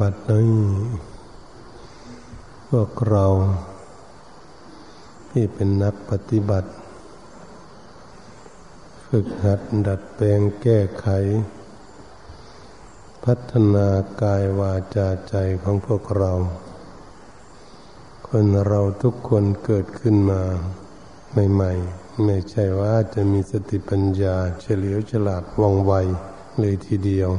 บัดนี้พวกเราที่เป็นนักปฏิบัติ ฝึกหัดดัดแปลงแก้ไข พัฒนากายวาจาใจของพวกเรา คนเราทุกคนเกิดขึ้นมาใหม่ๆ ไม่ใช่ว่าจะมีสติปัญญาเฉลียวฉลาดว่องไวเลยทีเดียว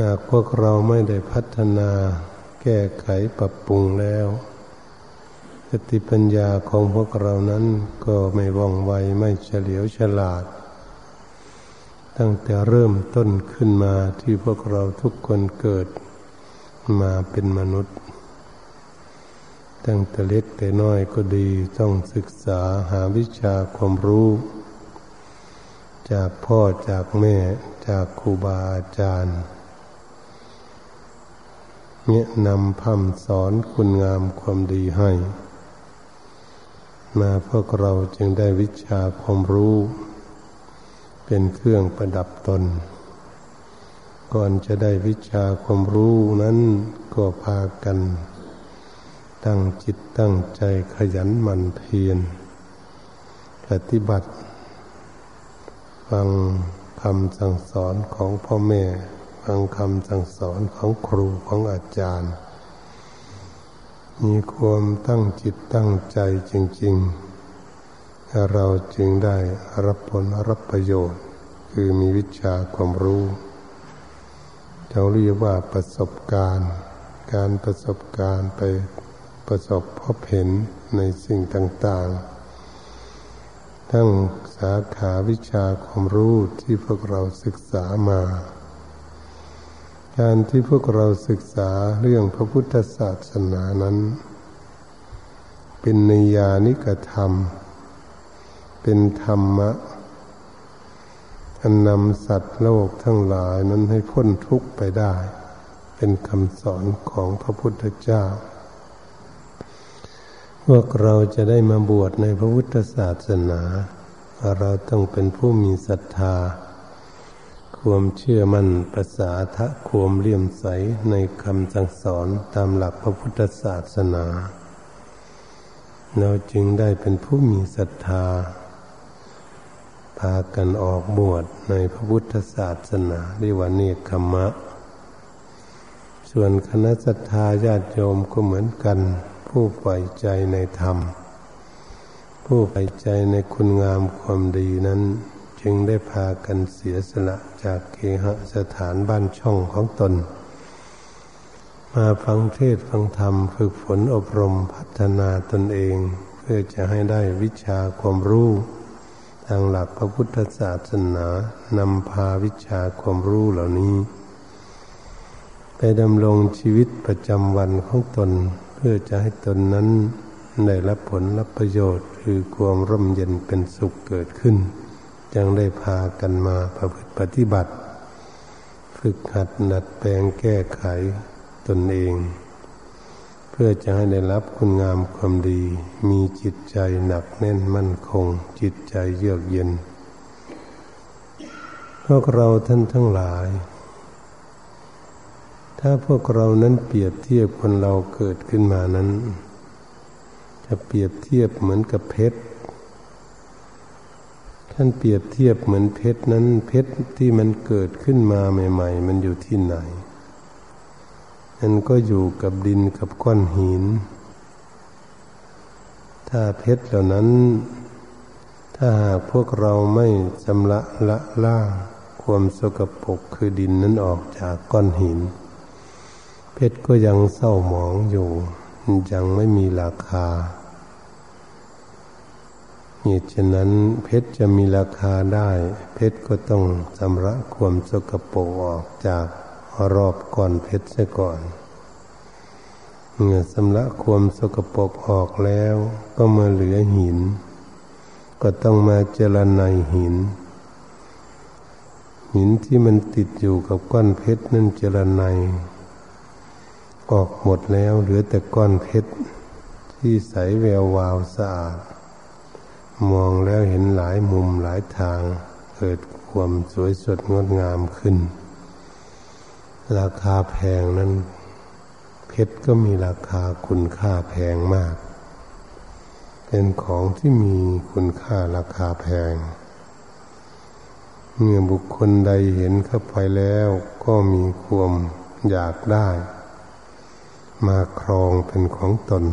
หากพวกเราไม่ได้พัฒนาแก้ไขปรับปรุงแล้วสติปัญญาของพวกเรานั้นก็ไม่ว่องไวไม่เฉลียวฉลาด ตั้งแต่เริ่มต้นขึ้นมาที่พวกเราทุกคนเกิดมาเป็นมนุษย์ ตั้งแต่เล็กแต่น้อยก็ดีต้องศึกษาหาวิชาความรู้ จากพ่อจากแม่จากครูบาอาจารย์ เนี่ยนำพำสอนคุณงามความดีให้ มาพวกเราจึงได้วิชาความรู้ เป็นเครื่องประดับตน ก่อนจะได้วิชาความรู้นั้นก็พากัน ตั้งจิตตั้งใจขยันหมั่นเพียรปฏิบัติ ฟังคำสั่งสอนของพ่อแม่ ฟังคำสั่งสอนของครูของอาจารย์ มีความตั้งจิตตั้งใจจริง ๆ เราจึงได้รับผลรับประโยชน์ คือมีวิชาความรู้เราเรียกว่าประสบการณ์ การประสบการณ์ไปประสบพบเห็นในสิ่งต่างๆทั้งสาขาวิชาความรู้ที่พวกเราศึกษามา การที่พวกเราศึกษาเรื่องพระพุทธศาสนานั้น เป็นนิยานิกธรรม เป็นธรรมะอันนำสัตว์โลกทั้งหลายนั้นให้พ้นทุกข์ไปได้ เป็นคำสอนของพระพุทธเจ้า พวกเราจะได้มาบวชในพระพุทธศาสนา เราต้องเป็นผู้มีศรัทธา ความเชื่อมั่นภาษาทะความเลี่ยมใสในคำสั่งสอนตามหลักพระพุทธศาสนา เราจึงได้เป็นผู้มีศรัทธา พากันออกบวชในพระพุทธศาสนาเรียกว่าเนคขมะ ส่วนคณะศรัทธาญาติโยมก็เหมือนกัน ผู้ใฝ่ใจในธรรม ผู้ใฝ่ใจในคุณงามความดีนั้น จึงได้พากันเสียสละ จากเคหสถานบ้านช่องของตน มาฟังเทศฟังธรรมฝึกฝนอบรมพัฒนาตนเอง เพื่อจะให้ได้วิชาความรู้ ทางหลักพระพุทธศาสนานำพาวิชาความรู้เหล่านี้ ไปดำรงชีวิตประจำวันของตน เพื่อจะให้ตนนั้นได้รับผลรับประโยชน์คือความร่มเย็นเป็นสุขเกิดขึ้น จึงได้พากันมาประพฤ ปฏิบัติ ฝึกหัดนัดแปลงแก้ไขตนเอง เพื่อจะให้ได้รับคุณงามความดี มีจิตใจหนักแน่นมั่นคง จิตใจเยือกเย็น พวกเราท่านทั้งหลาย ถ้าพวกเรานั้นเปรียบเทียบคนเราเกิดขึ้นมานั้น จะเปรียบเทียบเหมือนกับเพชร ท่านเปรียบเทียบเหมือนเพชรนั้นเพชรที่มันเกิดขึ้นมาใหม่ ๆ มันอยู่ที่ไหนมันก็อยู่กับดินกับก้อนหิน ถ้าเพชรเหล่านั้น ถ้าหากพวกเราไม่ชำระละล่าความสกปรกคือดินนั้นออกจากก้อนหิน เพชรก็ยังเศร้าหมองอยู่ ยังไม่มีราคา เหตุฉะนั้นเพชรจะมีราคาได้ เพชรก็ต้องชำระความสกปรกออกจากรอบก่อนเพชรเสียก่อนเมื่อชำระความสกปรกออกแล้วก็มาเหลือหิน ก็ต้องมาเจรไนหิน หินที่มันติดอยู่กับก้อนเพชรนั่นเจรไนออกหมดแล้วเหลือแต่ก้อนเพชรที่ใสแวววาวสะอาด มองแล้วเห็นหลายมุมหลายทาง เกิดความสวยสดงดงามขึ้น ราคาแพงนั้น เพชรก็มีราคาคุณค่าแพงมาก เป็นของที่มีคุณค่าราคาแพง เมื่อบุคคลใดเห็นเข้าไปแล้วก็มีความอยากได้ มาครองเป็นของตน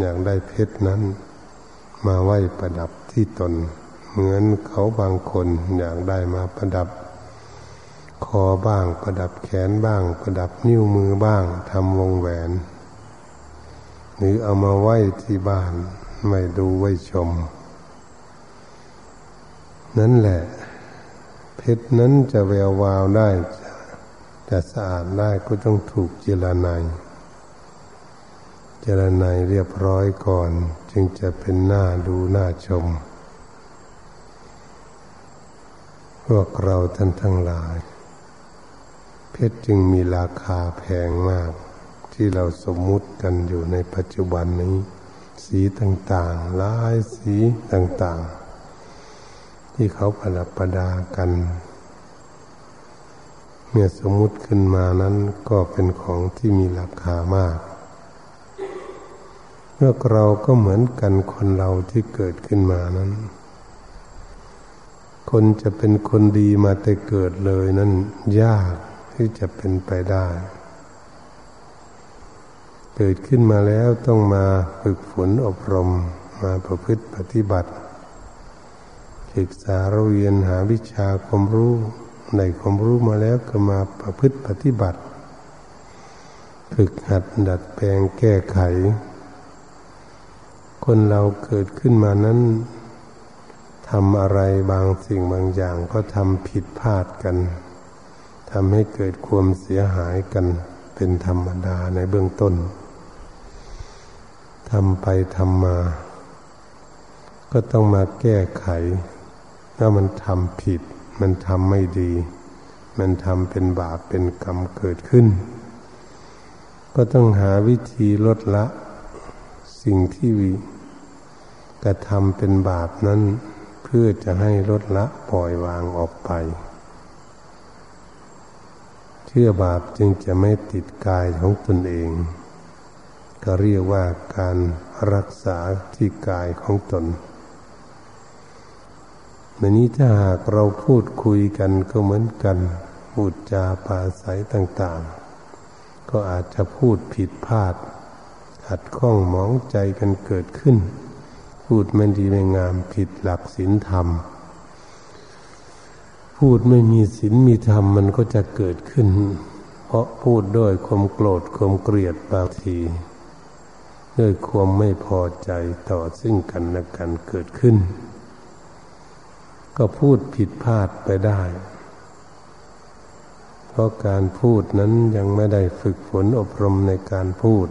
อยากได้เพชรนั้น มาไหว้ประดับที่ตน เหมือนเขาบางคนอยากได้มาประดับ คอบ้างประดับแขนบ้าง ประดับนิ้วมือบ้างทำวงแหวน หรือเอามาไหว้ที่บ้าน ไม่ดูไว้ชม นั่นแหละ เพชรนั้นจะแวววาวได้จะสะอาดได้ก็ต้องถูกเจรไนเจรไนเรียบร้อยก่อน จึงจะเป็นหน้าดูหน้าชม พวกเราท่านทั้งหลาย เพชรจึงมีราคาแพงมาก ที่เราสมมุติกันอยู่ในปัจจุบันนี้ สีต่างๆลายสีต่างๆ ที่เขาประดับประดากันเมื่อสมมุติขึ้นมานั้นก็เป็นของที่มีราคามาก พวกเราก็เหมือนกันคนเราที่เกิดขึ้นมานั้น คนจะเป็นคนดีมาแต่เกิดเลยนั้นยากที่จะเป็นไปได้ เกิดขึ้นมาแล้วต้องมาฝึกฝนอบรมมาประพฤติปฏิบัติ ศึกษาเรียนหาวิชาความรู้ในความรู้มาแล้วก็มาประพฤติปฏิบัติ ฝึกหัดดัดแปลงแก้ไข คนเราเกิดขึ้นมานั้นทำอะไรบางสิ่งบางอย่างก็ทำผิดพลาดกันทำให้เกิดความเสียหายกันเป็นธรรมดาในเบื้องต้นทำไปทำมา ก็ต้องมาแก้ไขถ้ามันทำผิด มันทำไม่ดี มันทำเป็นบาปเป็นกรรมเกิดขึ้น ก็ต้องหาวิธีลดละ สิ่งที่ กระทำเป็นบาปนั้น เพื่อจะให้ลดละปล่อยวางออกไป เชื่อบาปจึงจะไม่ติดกายของตนเอง ก็เรียกว่าการรักษาที่กายของตนในนี้ถ้าหากเราพูดคุยกันก็เหมือนกันพูดจาปาศัยต่างๆ ก็อาจจะพูดผิดพลาดขัดข้องมองใจกันเกิดขึ้น พูดไม่ดีไม่งามผิดหลักศีลธรรม พูดไม่มีศีลมีธรรมมันก็จะเกิดขึ้น เพราะพูดด้วยความโกรธความเกลียดบางที ด้วยความไม่พอใจต่อซึ่งกันและกันเกิดขึ้น ก็พูดผิดพลาดไปได้ เพราะการพูดนั้นยังไม่ได้ฝึกฝนอบรมในการพูด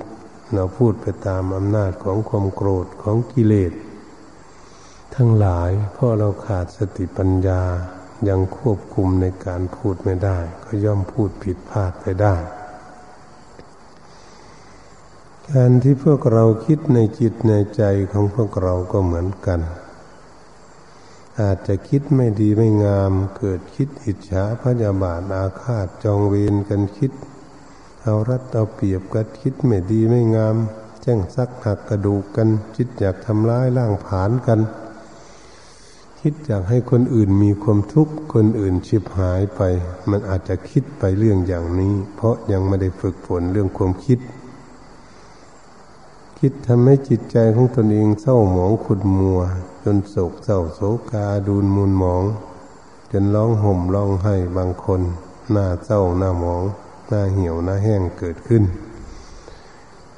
เราพูดไปตามอำนาจของความโกรธของกิเลส ทั้งหลายเพราะเราขาดสติปัญญายังควบคุมในการพูดไม่ได้ ก็ย่อมพูดผิดพลาดไปได้ การที่พวกเราคิดในจิตในใจของพวกเราก็เหมือนกัน อาจจะคิดไม่ดีไม่งาม เกิดคิดอิจฉาพยาบาทอาฆาตจองเวรกันคิด เอารัดเอาเปรียบกันคิดไม่ดีไม่งามแจ้งซักหักกระดูกกันคิดอยากทำร้ายล่างผานกัน คิดอยากให้คนอื่นมีความทุกข์คนอื่นชิบหายไป มันอาจจะคิดไปเรื่องอย่างนี้ เพราะยังไม่ได้ฝึกฝนเรื่องความคิด คิดทำให้จิตใจของตนเองเศร้าหมองขุดมัว จนโศกเศร้าโศกาดูนมูลหมอง จนร้องห่มร้องไห้บางคน หน้าเศร้าหน้าหมอง หน้าเหี่ยวหน้าแห้งเกิดขึ้น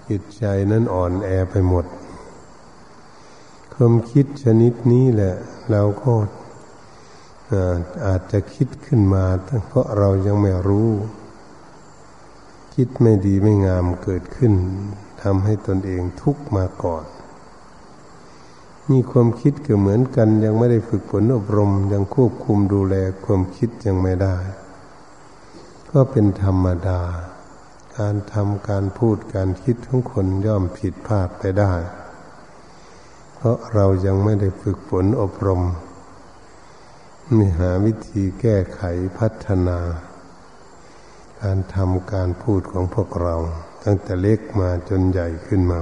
จิตใจนั้นอ่อนแอไปหมด ความคิดชนิดนี้แหละ เราก็อาจจะคิดขึ้นมาเพราะเรายังไม่รู้ คิดไม่ดีไม่งามเกิดขึ้นทำให้ตนเองทุกข์มาก่อนมีความคิดก็เหมือนกัน ยังไม่ได้ฝึกฝนอบรม ยังควบคุมดูแลความคิดยังไม่ได้ ก็เป็นธรรมดา การทำการพูดการคิดของคนย่อมผิดพลาดไปได้ เพราะเรายังไม่ได้ฝึกฝนอบรมมีหาวิธีแก้ไขพัฒนา การทำการพูดของพวกเรา ตั้งแต่เล็กมาจนใหญ่ขึ้นมา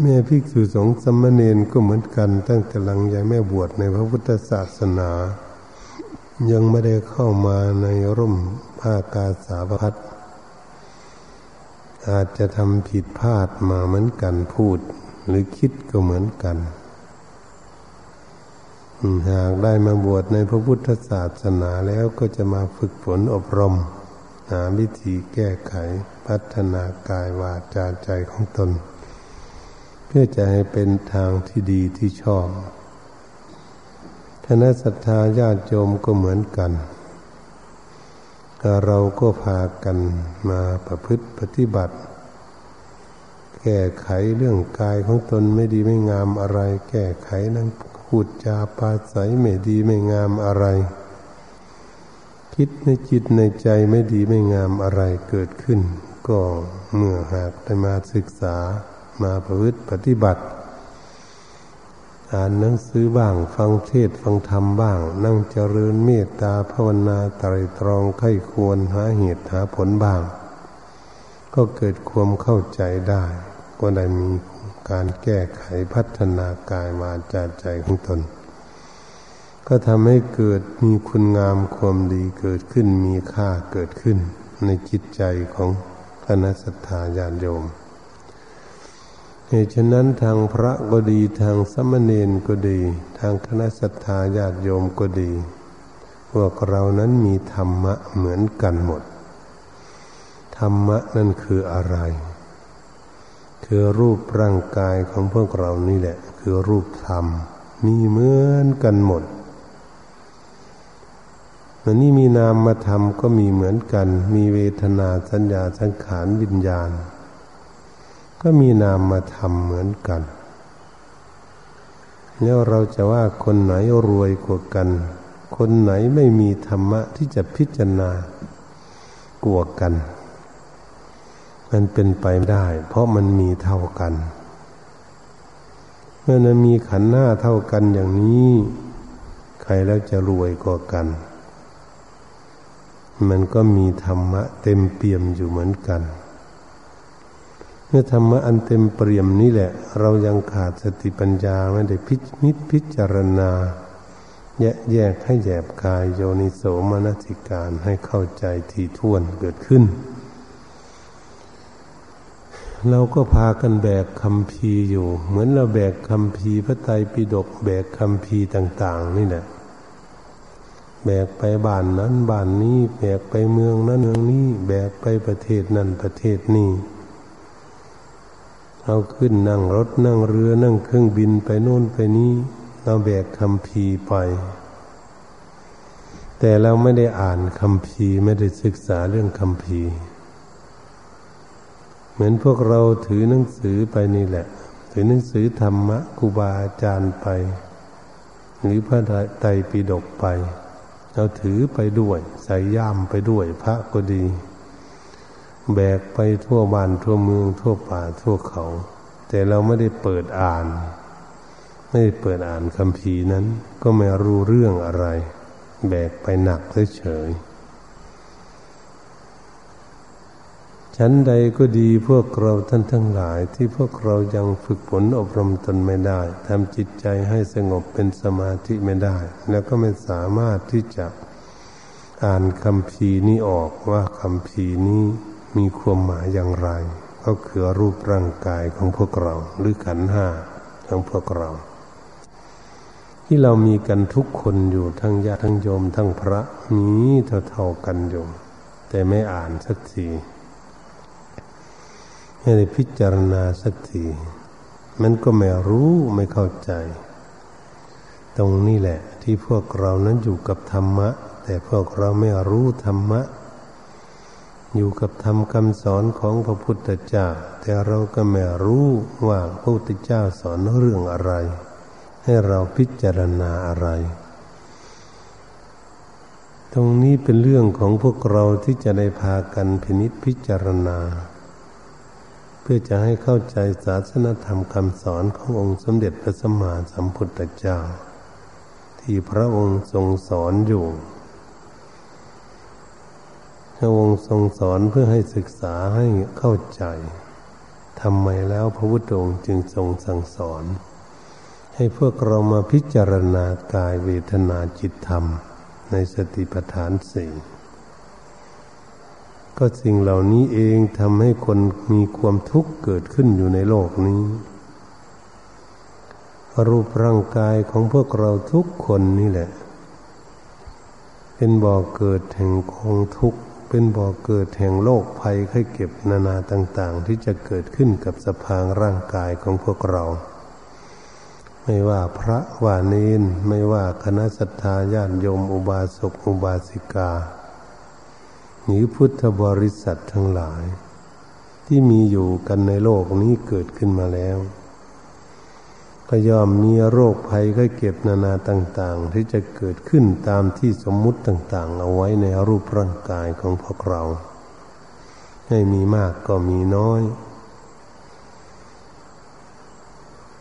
แม่ภิกษุสงฆ์สมณเณรก็เหมือนกัน ตั้งแต่หลังยายแม่บวชในพระพุทธศาสนา ยังไม่ได้เข้ามาในร่มผ้ากาสาวพัดอาจจะทำผิดพลาดมาเหมือนกันพูด หรือคิดก็เหมือนกันหากได้มาบวชในพระพุทธศาสนาแล้วก็จะมาฝึกฝนอบรม หาวิธีแก้ไขพัฒนากายวาจาใจของตน เพื่อจะให้เป็นทางที่ดีที่ชอบคณะศรัทธาญาติโยมก็เหมือนกัน เราก็พากันมาประพฤติปฏิบัติ แก้ไขเรื่องกายของตนไม่ดีไม่งามอะไร แก้ไขนั้นพูดจาปาศัยไม่ดีไม่งามอะไร คิดในจิตในใจไม่ดีไม่งามอะไรเกิดขึ้น ก็เมื่อหากได้มาศึกษามาประพฤติปฏิบัติ อ่านหนังสือบ้าง ฟังเทศฟังธรรมบ้าง นั่งเจริญเมตตาภาวนาไตรตรองไข้ควรหาเหตุหาผลบ้างก็เกิดความเข้าใจได้ ก็ได้มีการแก้ไขพัฒนากายวาจาใจของตน ก็ทำให้เกิดมีคุณงามความดีเกิดขึ้นมีค่าเกิดขึ้นในจิตใจของคณะสัตยาญาณโยมเหตุฉะนั้นทางพระก็ดีทางสมณเณรก็ดี ทางคณะสัตยาญาติโยมก็ดี พวกเรานั้นมีธรรมะเหมือนกันหมด ธรรมะนั่นคืออะไร คือรูปร่างกายของพวกเรานี่แหละ คือรูปธรรม มีเหมือนกันหมดมันนี่มีนามมาทำก็มีเหมือนกัน มีเวทนาสัญญาสังขารวิญญาณ ก็มีนามมาทำเหมือนกัน แล้วเราจะว่าคนไหนรวยกว่ากัน คนไหนไม่มีธรรมะที่จะพิจารณากลัวกัน มันเป็นไปไม่ได้ เพราะมันมีเท่ากัน เมื่อนั้นมีขันหน้าเท่ากันอย่างนี้ ใครแล้วจะรวยกว่ากัน มันก็มีธรรมะเต็มเปี่ยมอยู่เหมือนกันเมื่อธรรมะอันเต็มเปี่ยมนี้แหละ เรายังขาดสติปัญญาไม่ได้พิจิตพิจารณา แยกแยกให้แยบกายโยนิโสมนสิการให้เข้าใจทีท่วนเกิดขึ้น เราก็พากันแบกคำพีอยู่ เหมือนเราแบกคำพีพระไตรปิฎกแบกคำพีต่าง ๆ นี่แหละแบกไปบ้านนั้นบ้านนี้ แบกไปเมืองนั้นเมืองนี้แบกไปประเทศนั้นประเทศนี้เอาขึ้นนั่งรถนั่งเรือนั่งเครื่องบินไปโน่นไปนี้ เราแบกคำพีไป แต่เราไม่ได้อ่านคำพีไม่ได้ศึกษาเรื่องคำพี เหมือนพวกเราถือหนังสือไปนี่แหละ ถือหนังสือธรรมะครูบาอาจารย์ไป หรือพระไตรปิฎกไปเราถือไปด้วย ใส่ย่ามไปด้วย พระก็ดี แบกไปทั่วบ้านทั่วเมืองทั่วป่าทั่วเขา แต่เราไม่ได้เปิดอ่าน ไม่ได้เปิดอ่านคำพีนั้น ก็ไม่รู้เรื่องอะไร แบกไปหนักเฉยๆ ชั้นใดก็ดีพวกเราท่านทั้งหลายที่พวกเรายังฝึกฝนอบรมตนไม่ได้ทำจิตใจให้สงบเป็นสมาธิไม่ได้ แล้วก็ไม่สามารถที่จะอ่านคำพีนี้ออกว่าคำพีนี้มีความหมายอย่างไร ก็คือรูปร่างกายของพวกเราหรือขันห้าของพวกเรา ที่เรามีกันทุกคนอยู่ทั้งญาติทั้งโยมทั้งพระมีเท่าๆกันอยู่แต่ไม่อ่านสักที ให้ได้พิจารณาสักทีมันก็ไม่รู้ไม่เข้าใจ ตรงนี้แหละ ที่พวกเรานั้นอยู่กับธรรมะ แต่พวกเราไม่รู้ธรรมะ อยู่กับธรรมคำสอนของพระพุทธเจ้า แต่เราก็ไม่รู้ว่าพระพุทธเจ้าสอนเรื่องอะไร ให้เราพิจารณาอะไร ตรงนี้เป็นเรื่องของพวกเราที่จะได้พากันพินิจพิจารณา เพื่อจะให้เข้าใจศาสนธรรมคำสอนขององค์สมเด็จพระสัมมาสัมพุทธเจ้า ที่พระองค์ทรงสอนอยู่พระองค์ทรงสอนเพื่อให้ศึกษาให้เข้าใจทำไมแล้วพระพุทธองค์จึงทรงสั่งสอน ให้พวกเรามาพิจารณากายเวทนาจิตธรรมในสติปัฏฐานสี่ ก็สิ่งเหล่านี้เองทำให้คนมีความทุกข์เกิดขึ้นอยู่ในโลกนี้ รูปร่างกายของพวกเราทุกคนนี่แหละ เป็นบ่อเกิดแห่งกองทุกข์ เป็นบ่อเกิดแห่งโรคภัยไข้เก็บนานาต่าง ๆ ที่จะเกิดขึ้นกับสภางร่างกายของพวกเรา ไม่ว่าพระว่าเนนไม่ว่าคณะสัตยาญาติโยมอุบาสกอุบาสิกา หรือพุทธบริษัททั้งหลาย ที่มีอยู่กันในโลกนี้เกิดขึ้นมาแล้ว ก็ย่อมมีโรคภัยไข้เก็บนานาต่าง ๆ ที่จะเกิดขึ้นตามที่สมมุติต่าง ๆ เอาไว้ในรูปร่างกายของพวกเรา ให้มีมากก็มีน้อย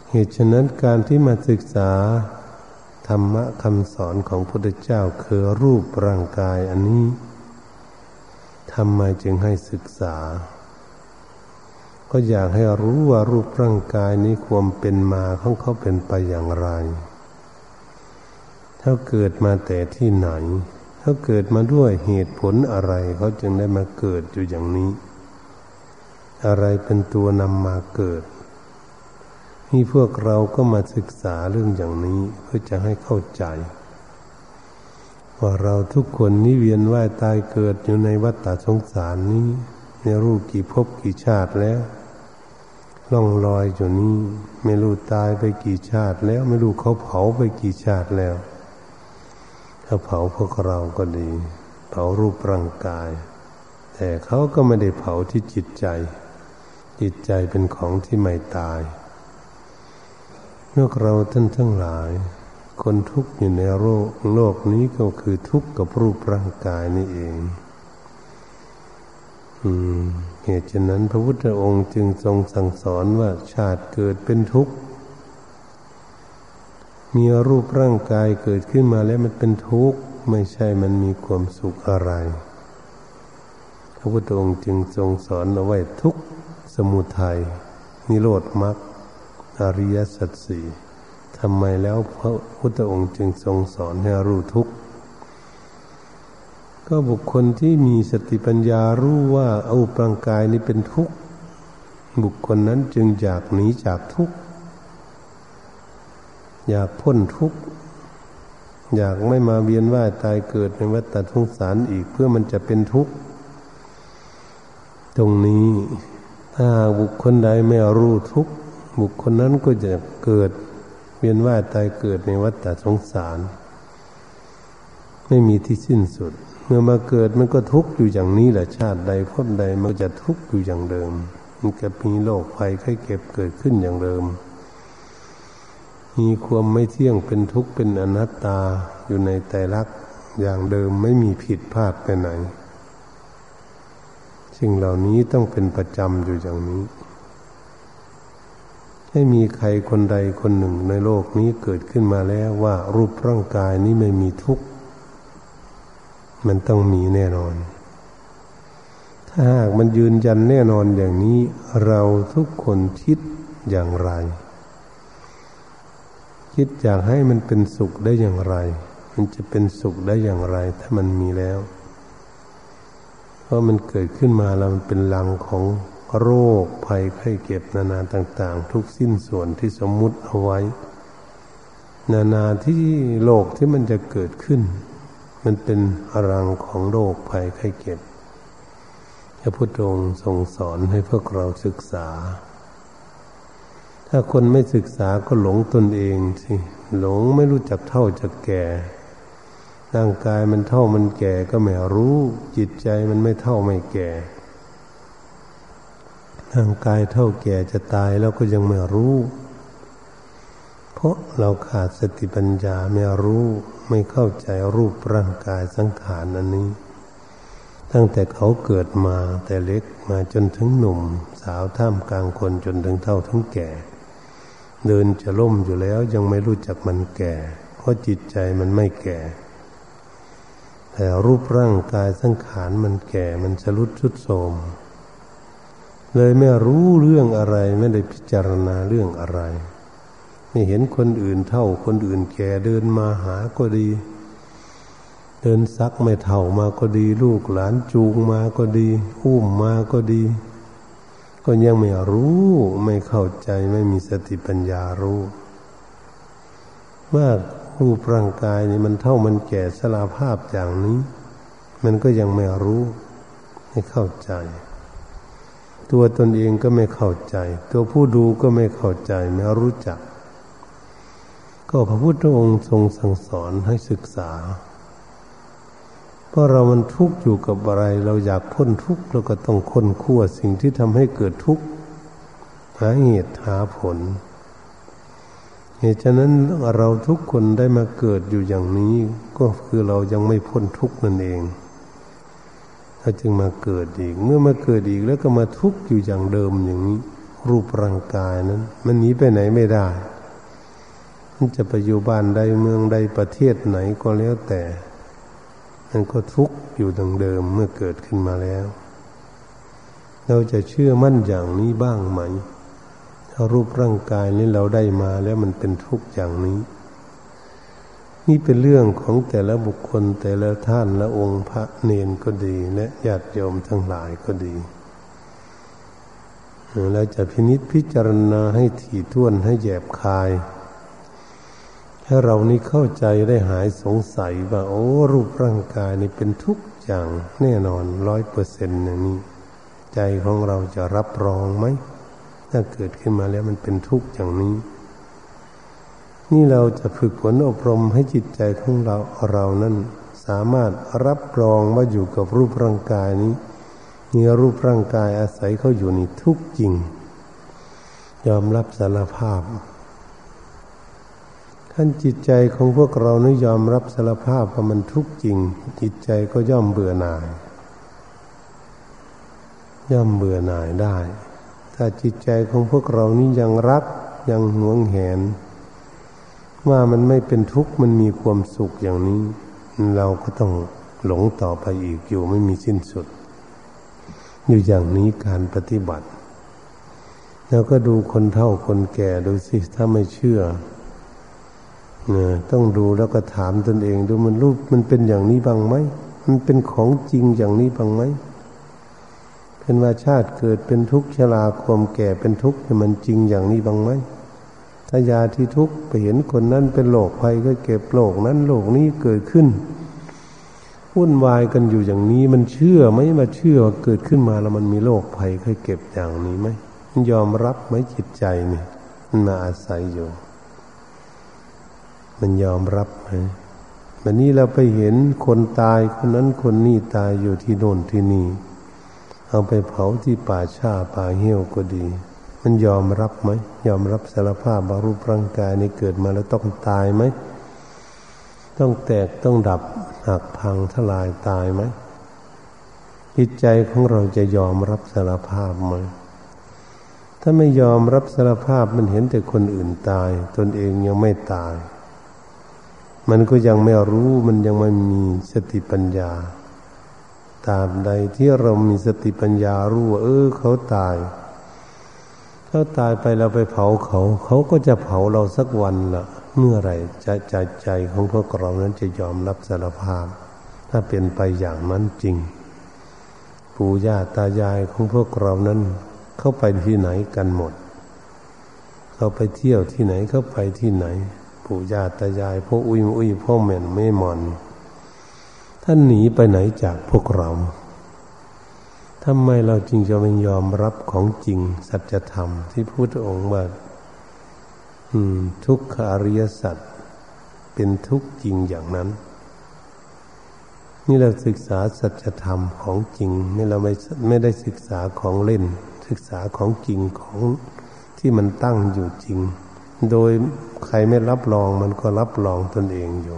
เหตุฉะนั้นการที่มาศึกษาธรรมะคำสอนของพระพุทธเจ้าคือรูปร่างกายอันนี้ ทำไมจึงให้ศึกษา ก็อยากให้รู้ว่ารูปร่างกายนี้ความเป็นมาของเขาเป็นไปอย่างไรถ้าเกิดมาแต่ที่ไหนถ้าเกิดมาด้วยเหตุผลอะไรเขาจึงได้มาเกิดอยู่อย่างนี้ อะไรเป็นตัวนำมาเกิดนี่พวกเราก็มาศึกษาเรื่องอย่างนี้เพื่อจะให้เข้าใจ ว่าเราทุกคนนี้เวียนว่ายตายเกิดอยู่ในวัฏฏะสงสารนี้ ในรูปกี่ภพกี่ชาติแล้วล่องลอยอยู่นี้ ไม่รู้ตายไปกี่ชาติแล้ว ไม่รู้เขาเผาไปกี่ชาติแล้ว ถ้าเผาพวกเราก็ดี เผารูปร่างกาย แต่เขาก็ไม่ได้เผาที่จิตใจ จิตใจเป็นของที่ไม่ตายเมื่อเราท่านทั้งหลาย คนทุกข์อยู่ในโลกโลกนี้ก็คือทุกข์กับรูปร่างกายนี่เองอืมเหตุฉะนั้นพระพุทธองค์จึงทรงสั่งสอนว่าชาติเกิดเป็นทุกข์ มีรูปร่างกายเกิดขึ้นมาแล้วมันเป็นทุกข์ ไม่ใช่มันมีความสุขอะไร พระพุทธองค์จึงทรงสอนเอาไว้ทุกข์สมุทัยนิโรธมรรคอริยสัจสี่ ทำไมแล้วพระพุทธองค์จึงทรงสอนให้รู้ทุกข์ ก็บุคคลที่มีสติปัญญารู้ว่าเอาร่างกายนี้เป็นทุกข์ บุคคลนั้นจึงอยากหนีจากทุกข์ อยากพ้นทุกข์ อยากไม่มาเวียนว่ายตายเกิดในวัฏทุงสารอีกเพื่อมันจะเป็นทุกข์ ตรงนี้ถ้าบุคคลใดไม่รู้ทุกข์ บุคคลนั้นก็จะเกิด เวียนว่ายตายเกิดในวัฏสงสาร ไม่มีที่สิ้นสุด เมื่อมาเกิดมันก็ทุกข์อยู่อย่างนี้แหละชาติใดพบใดมันจะทุกข์อยู่อย่างเดิม มันจะมีโรคภัยไข้เก็บเกิดขึ้นอย่างเดิม มีความไม่เที่ยงเป็นทุกข์เป็นอนัตตาอยู่ในแต่ลักอย่างเดิมไม่มีผิดพลาดไปไหนสิ่งเหล่านี้ต้องเป็นประจำอยู่อย่างนี้ ไม่มีใครคนใดคนหนึ่งในโลกนี้เกิดขึ้นมาแล้วว่ารูปร่างกายนี้ไม่มีทุกข์มันต้องมีแน่นอน ถ้าหากมันยืนยันแน่นอนอย่างนี้เราทุกคนคิดอย่างไร คิดอยากให้มันเป็นสุขได้อย่างไร มันจะเป็นสุขได้อย่างไร ถ้ามันมีแล้ว เพราะมันเกิดขึ้นมาแล้วมันเป็นลังของ โรคภัยไข้เก็บนานาต่าง ๆ ทุกสิ้นส่วนที่สมมุติเอาไว้ นานาที่โลกที่มันจะเกิดขึ้น มันเป็นอรังของโรคภัยไข้เก็บพระพุทธองค์ทรงสอนให้พวกเราศึกษาถ้ถ้าคนไม่ศึกษาก็หลงตนเองสิหลงไม่รู้จักเท่าจักแก่ร่างกายมันเท่ามันแก่ก็ไม่รู้ จิตใจมันไม่เท่าไม่แก่ ร่างกายเท่าแก่จะตายแล้วก็ยังไม่รู้ เพราะเราขาดสติปัญญาไม่รู้ไม่เข้าใจรูปร่างกายสังขารอันนี้ ตั้งแต่เขาเกิดมาแต่เล็กมาจนถึงหนุ่ม สาวท่ามกลางคนจนถึงเท่าทั้งแก่ เดินจะล่มอยู่แล้วยังไม่รู้จักมันแก่ เพราะจิตใจมันไม่แก่ แต่รูปร่างกายสังขารมันแก่มันสรุดชุดโทม เลยไม่รู้เรื่องอะไร ไม่ได้พิจารณาเรื่องอะไรไม่เห็นคนอื่นเท่า คนอื่นแก่เดินมาหาก็ดี เดินซักไม่เท่ามาก็ดี ลูกหลานจูงมาก็ดี อุ้มมาก็ดี ก็ยังไม่รู้ไม่เข้าใจไม่มีสติปัญญารู้ว่ารูปร่างกายนี่มันเท่ามันแก่สลาภาพอย่างนี้ มันก็ยังไม่รู้ไม่เข้าใจ ตัวตนเองก็ไม่เข้าใจ ตัวผู้ดูก็ไม่เข้าใจไม่รู้จัก ก็พระพุทธองค์ทรงสั่งสอนให้ศึกษา เพราะเรามันทุกข์อยู่กับอะไร เราอยากพ้นทุกข์เราก็ต้องค้นคั่วสิ่งที่ทำให้เกิดทุกข์หาเหตุหาผลเหตุฉะนั้นเราทุกคนได้มาเกิดอยู่อย่างนี้ ก็คือเรายังไม่พ้นทุกข์นั่นเอง เขาจึงมาเกิดอีก เมื่อมาเกิดอีกแล้วก็มาทุกข์อยู่อย่างเดิมอย่างนี้ รูปร่างกายนั้น มันหนีไปไหนไม่ได้ มันจะไปอยู่บ้านใดเมืองใดประเทศไหนก็แล้วแต่มันก็ทุกข์อยู่ดังเดิมเมื่อเกิดขึ้นมาแล้ว เราจะเชื่อมั่นอย่างนี้บ้างไหมถ้ารูปร่างกายนี้เราได้มาแล้วมันเป็นทุกข์อย่างนี้ นี่เป็นเรื่องของแต่ละบุคคลแต่ละท่านและองค์พระเนนก็ดี และญาติโยมทั้งหลายก็ดีเราจะพินิษพิจารณาให้ถี่ถ้วนให้แยบคาย ให้เรานี่เข้าใจได้หายสงสัยว่า โอ้ รูปร่างกายนี่เป็นทุกอย่างแน่นอนร้อยเปอร์เซ็นต์อย่างนี้ ใจของเราจะรับรองไหม ถ้าเกิดขึ้นมาแล้วมันเป็นทุกข์อย่างนี้ นี่เราจะฝึกฝนอบรมให้จิตใจของเราเรานั้นสามารถรับรองว่าอยู่กับรูปร่างกายนี้เนื้อรูปร่างกายอาศัยเขาอยู่นี่ทุกจริง ยอมรับสารภาพขั้นจิตใจของพวกเรานี่ยอมรับสารภาพว่ามันทุกจริง จิตใจก็ย่อมเบื่อหน่าย ย่อมเบื่อหน่ายได้ ถ้าจิตใจของพวกเรานี้ยังรักยังหวงแหน ว่ามันไม่เป็นทุกข์มันมีความสุขอย่างนี้ เราก็ต้องหลงต่อไปอีกอยู่ไม่มีสิ้นสุด อยู่อย่างนี้การปฏิบัติ แล้วก็ดูคนเฒ่าคนแก่ดูสิถ้าไม่เชื่อต้องดูแล้วก็ถามตนเองดูมันรูปมันเป็นอย่างนี้บ้างไหมมันเป็นของจริงอย่างนี้บ้างไหมเป็นว่าชาติเกิดเป็นทุกข์ชราความแก่เป็นทุกข์มันจริงอย่างนี้บ้างไหม ถ้ายาที่ทุกข์ไปเห็นคนนั้นเป็นโรคภัยก็เก็บโรคนั้นโรคนี้เกิดขึ้นวุ่นวายกันอยู่อย่างนี้มันเชื่อไหมมาเชื่อว่าเกิดขึ้นมาแล้วมันมีโรคภัยเคยเก็บอย่างนี้ไหมมันยอมรับไหมจิตใจนี่มันมาอาศัยอยู่ มันยอมรับไหมวันนี้เราไปเห็นคนตายคนนั้นคนนี้ตายอยู่ที่โน่นที่นี่ เอาไปเผาที่ป่าชาป่าเหี้ยวก็ดี มันยอมรับไหมยอมรับสารภาพว่ารูปร่างกายนี้เกิดมาแล้วต้องตายไหมต้องแตกต้องดับหักพังทลายตายไหมจิตใจของเราจะยอมรับสารภาพไหมถ้าไม่ยอมรับสารภาพมันเห็นแต่คนอื่นตาย ตนเองยังไม่ตาย มันก็ยังไม่รู้มันยังไม่มีสติปัญญาตามใดที่เรามีสติปัญญารู้ว่าเออเขาตาย ถ้าตายไปเราไปเผาเขา เขาก็จะเผาเราสักวันละเมื่อไรจะใจใจของพวกเรานั้นจะยอมรับสารภาพ ถ้าเป็นไปอย่างนั้นจริง ปู่ย่าตายายของพวกเรานั้น เข้าไปที่ไหนกันหมด เขาไปเที่ยวที่ไหนเขาไปที่ไหน ปู่ย่าตายายพ่ออุ้ยอุ้ยพ่อแม่นไม่มอน ท่านหนีไปไหนจากพวกเรา ทำไมเราจึงจะไม่ยอมรับของจริง สัจธรรมที่พุทธองค์ว่าทุกขอริยสัจเป็นทุกข์จริงอย่างนั้น นี่เราศึกษาสัจธรรมของจริง นี่เราไม่ไม่ได้ศึกษาของเล่น ศึกษาของจริงของที่มันตั้งอยู่จริง โดยใครไม่รับรองมันก็รับรองตนเองอยู่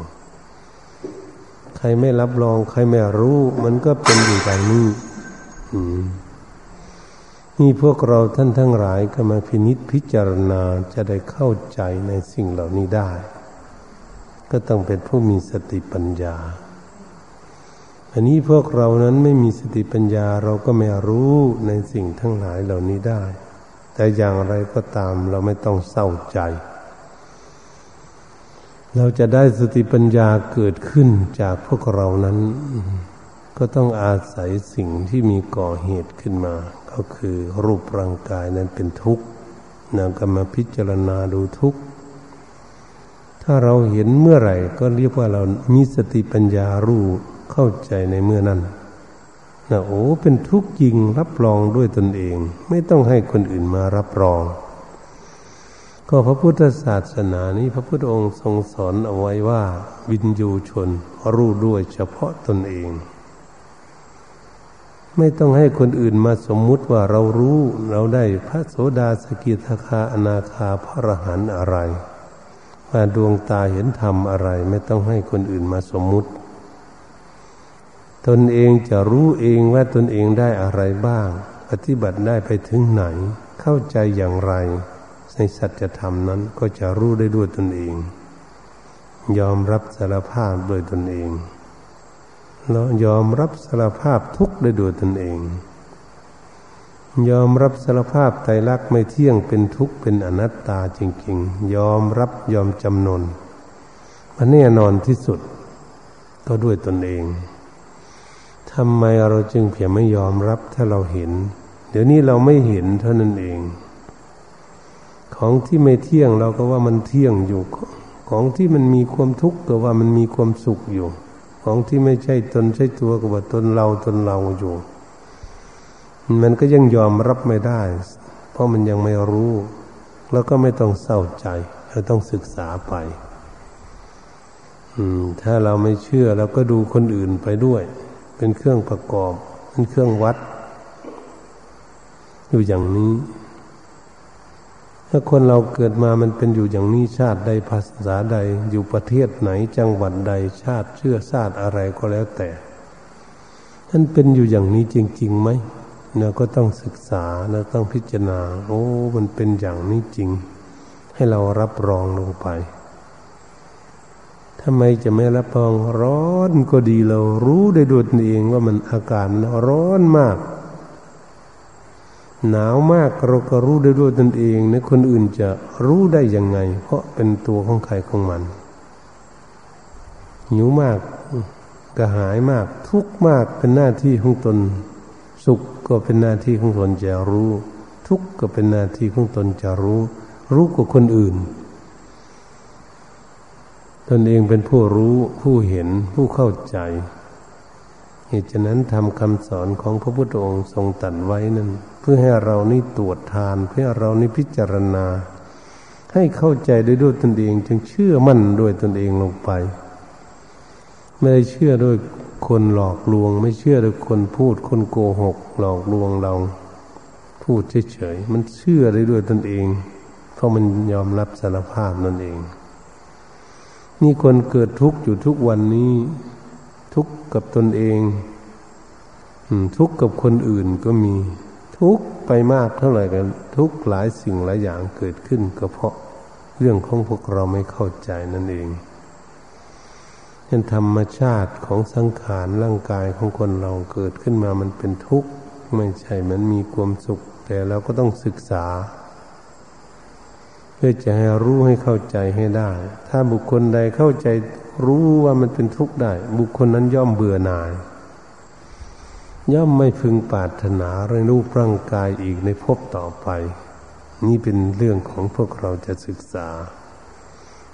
ใครไม่รับรอง ใครไม่รู้ มันก็เป็นอยู่อย่างนี้ นี่พวกเราท่านทั้งหลายก็มาพินิษพิจารณาจะได้เข้าใจในสิ่งเหล่านี้ได้ ก็ต้องเป็นผู้มีสติปัญญา อันนี้พวกเรานั้นไม่มีสติปัญญาเราก็ไม่รู้ในสิ่งทั้งหลายเหล่านี้ได้ แต่อย่างไรก็ตามเราไม่ต้องเศร้าใจ เราจะได้สติปัญญาเกิดขึ้นจากพวกเรานั้น ก็ต้องอาศัยสิ่งที่มีก่อเหตุขึ้นมา ก็คือรูปร่างกายนั้นเป็นทุกข์นางก็มาพิจารณาดูทุกข์ ถ้าเราเห็นเมื่อไหร่ ก็เรียกว่าเรามีสติปัญญารู้เข้าใจในเมื่อนั้นนะโอ้เป็นทุกข์จริงรับรองด้วยตนเอง ไม่ต้องให้คนอื่นมารับรอง ก็พระพุทธศาสนานี้พระพุทธองค์ทรงสอนเอาไว้ว่า วินยูชนรู้ด้วยเฉพาะตนเอง ไม่ต้องให้คนอื่นมาสมมุติว่าเรารู้เราได้พระโสดาสกิทาคาอนาคาพระอรหันอะไรว่าดวงตาเห็นธรรมอะไร ไม่ต้องให้คนอื่นมาสมมุติ ตนเองจะรู้เองว่าตนเองได้อะไรบ้าง ปฏิบัติได้ไปถึงไหน เข้าใจอย่างไร ในสัจธรรมนั้นก็จะรู้ได้ด้วยตนเอง ยอมรับสารภาพโดยตนเอง เรายอมรับสารภาพทุกข์ได้ด้วยตนเอง ยอมรับสารภาพไตรลักษณ์ไม่เที่ยงเป็นทุกข์เป็นอนัตตาจริง ๆ ยอมรับยอมจำนนมันแน่นอนที่สุด ก็ด้วยตนเองทำไมเราจึงเพียงไม่ยอมรับถ้าเราเห็น เดี๋ยวนี้เราไม่เห็นเท่านั้นเอง ของที่ไม่เที่ยงเราก็ว่ามันเที่ยงอยู่ ของที่มันมีความทุกข์ก็ว่ามันมีความสุขอยู่ ของที่ไม่ใช่ตนใช่ตัวก็ว่าตนเราตนเราอยู่ มันก็ยังยอมรับไม่ได้ เพราะมันยังไม่รู้ แล้วก็ไม่ต้องเศร้าใจเราต้องศึกษาไปถ้าเราไม่เชื่อเราก็ดูคนอื่นไปด้วย เป็นเครื่องประกอบ เป็นเครื่องวัด อยู่อย่างนี้ ถ้าคนเราเกิดมามันเป็นอยู่อย่างนี้ชาติใดภาษาใด อยู่ประเทศไหนจังหวัดใดชาติเชื่อชาติอะไรก็แล้วแต่ท่านเป็นอยู่อย่างนี้จริงๆไหมเราก็ต้องศึกษาเราต้องพิจารณา โอ้ มันเป็นอย่างนี้จริง ให้เรารับรองลงไปทำไมจะไม่รับรองร้อนก็ดีเรารู้ได้ด้วยตนเองว่ามันอากาศร้อนมาก หนาวมากเราก็รู้ได้ด้วยตนเองนะคนอื่นจะรู้ได้ยังไง เพราะเป็นตัวของใครของมัน หิวมากกระหายมาก ทุกมากเป็นหน้าที่ของตน สุขก็เป็นหน้าที่ของตนจะรู้ ทุกก็เป็นหน้าที่ของตนจะรู้ รู้กว่าคนอื่น ตนเองเป็นผู้รู้ผู้เห็นผู้เข้าใจเหตุฉะนั้นทำคำสอนของพระพุทธองค์ทรงตัดไว้นั้น พื่อให้เรานี่ตรวจทาน เพื่อเรานี่พิจารณา ให้เข้าใจได้ด้วยตนเอง จึงเชื่อมั่นด้วยตนเองลงไป ไม่ได้เชื่อด้วยคนหลอกลวง ไม่เชื่อด้วยคนพูดคนโกหก หลอกลวงเรา พูดเฉยๆมันเชื่อได้ด้วยตนเอง เพราะมันยอมรับสารภาพนั่นเอง นี่คนเกิดทุกข์อยู่ทุกวันนี้ ทุกข์กับตนเองทุกข์กับคนอื่นก็มี ทุกไปมากเท่าไหร่กัน ทุกหลายสิ่งหลายอย่างเกิดขึ้น ก็เพราะเรื่องของพวกเราไม่เข้าใจนั่นเองเช่นธรรมชาติของสังขารร่างกายของคนเราเกิดขึ้นมามันเป็นทุกข์ ไม่ใช่มันมีความสุข แต่เราก็ต้องศึกษา เพื่อจะให้รู้ให้เข้าใจให้ได้ ถ้าบุคคลใดเข้าใจรู้ว่ามันเป็นทุกข์ได้ บุคคลนั้นย่อมเบื่อหน่าย ย่อมไม่พึงปรารถนาเรื่องรูปร่างกายอีกในภพต่อไป นี่เป็นเรื่องของพวกเราจะศึกษา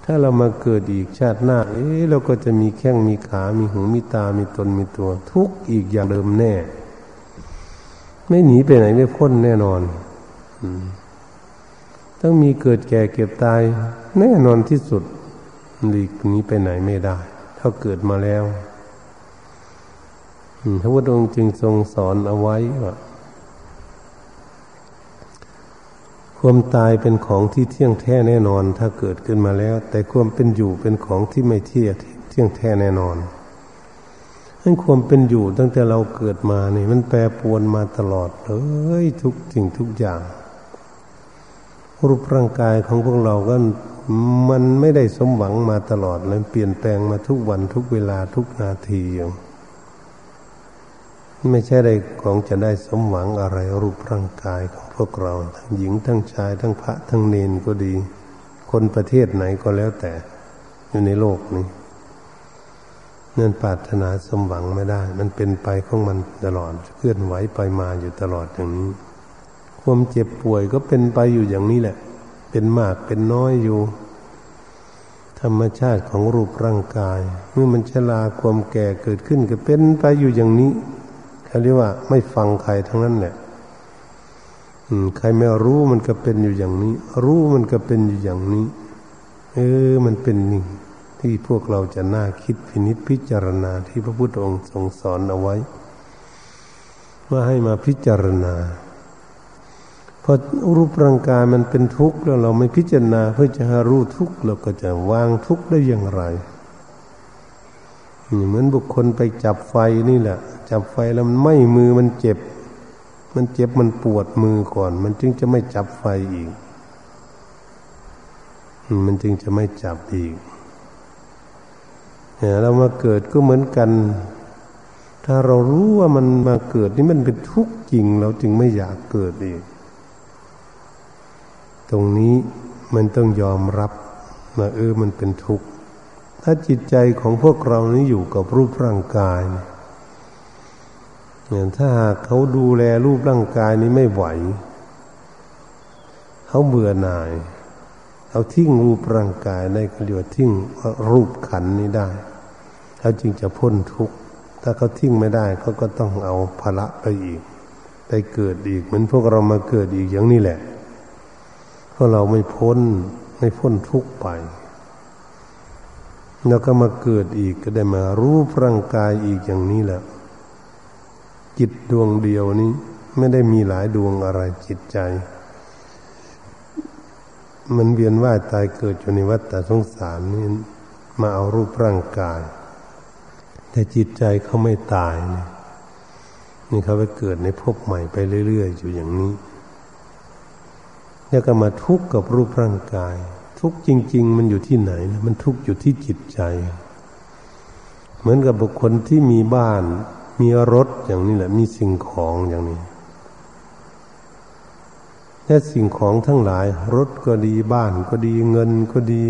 ถ้าเรามาเกิดอีกชาติหน้า เอ๊ะเราก็จะมีแข้งมีขา มีหู มีตา มีตน มีตัว ทุกอีกอย่างเดิมแน่ ไม่หนีไปไหนไม่พ้นแน่นอนต้องมีเกิดแก่เก็บตาย แน่นอนที่สุดหลีกนี้ไปไหนไม่ได้ ถ้าเกิดมาแล้ว พระพุทธองค์จึงทรงสอนเอาไว้ว่าความตายเป็นของที่เที่ยงแท้แน่นอน ถ้าเกิดขึ้นมาแล้ว แต่ความเป็นอยู่เป็นของที่ไม่เที่ยเที่ยงแท้แน่นอนนั่นความเป็นอยู่ตั้งแต่เราเกิดมานี่ มันแปรปรวนมาตลอดเลยทุกสิ่งทุกอย่าง รูปร่างกายของพวกเราก็มันไม่ได้สมหวังมาตลอดเลยเปลี่ยนแปลงมาทุกวันทุกเวลาทุกนาทีอย่าง ไม่ใช่ได้ของจะได้สมหวังอะไรรูปร่างกายของพวกเรา ทั้งหญิงทั้งชายทั้งพระทั้งเนนก็ดี คนประเทศไหนก็แล้วแต่ อยู่ในโลกนี้นั่นปรารถนาสมหวังไม่ได้ มันเป็นไปของมันตลอดเคลื่อนไหวไปมาอยู่ตลอดอย่างนี้ ความเจ็บป่วยก็เป็นไปอยู่อย่างนี้แหละ เป็นมากเป็นน้อยอยู่ ธรรมชาติของรูปร่างกาย เมื่อมันชราความแก่เกิดขึ้นก็เป็นไปอยู่อย่างนี้ เขาเรียกว่าไม่ฟังใครทั้งนั้นแหละใครไม่รู้มันก็เป็นอยู่อย่างนี้ รู้มันก็เป็นอยู่อย่างนี้ เออ มันเป็นนี่ที่พวกเราจะน่าคิดพินิจพิจารณาที่พระพุทธองค์ทรงสอนเอาไว้ ว่าให้มาพิจารณาพอรูปร่างกายมันเป็นทุกข์แล้วเราไม่พิจารณาเพื่อจะหารู้ทุกข์เราก็จะวางทุกข์ได้อย่างไร เหมือนบุคคลไปจับไฟนี่แหละ จับไฟแล้วมันไม่มือมันเจ็บ มันเจ็บมันปวดมือก่อน มันจึงจะไม่จับไฟอีก มันจึงจะไม่จับอีกเรามาเกิดก็เหมือนกัน ถ้าเรารู้ว่ามันมาเกิดนี่มันเป็นทุกข์จริง เราจึงไม่อยากเกิดอีก ตรงนี้มันต้องยอมรับว่าเออมันเป็นทุกข์ ถ้าจิตใจของพวกเรานี้อยู่กับรูปร่างกายเนี่ยถ้าหากเขาดูแลรูปร่างกายนี้ไม่ไหว เขาเบื่อหน่ายเอาทิ้งรูปร่างกายได้ก็เรียวทิ้งรูปขันนี้ได้เขาจึงจะพ้นทุกข์ถ้าเขาทิ้งไม่ได้เขาก็ต้องเอาภาระไปอีกไปเกิดอีกเหมือนพวกเรามาเกิดอีกอย่างนี้แหละเพราะเราไม่พ้นไม่พ้นทุกข์ไป แล้วก็มาเกิดอีกก็ได้มารู้ร่างกายอีกอย่างนี้แหละ จิตดวงเดียวนี้ไม่ได้มีหลายดวงอะไรจิตใจ มันเวียนว่ายตายเกิดอยู่ในวัฏฏสงสารนี่มาเอารูปร่างกาย แต่จิตใจเขาไม่ตายนี่นี่เขาไปเกิดในภพใหม่ไปเรื่อยๆอยู่อย่างนี้ แล้วก็มาทุกข์กับรูปร่างกาย ทุกข์จริง ๆ มันอยู่ที่ไหน มันทุกข์อยู่ที่จิตใจ เหมือนกับบุคคลที่มีบ้าน มีรถอย่างนี้แหละ มีสิ่งของอย่างนี้แต่สิ่งของทั้งหลาย รถก็ดีบ้านก็ดีเงินก็ดี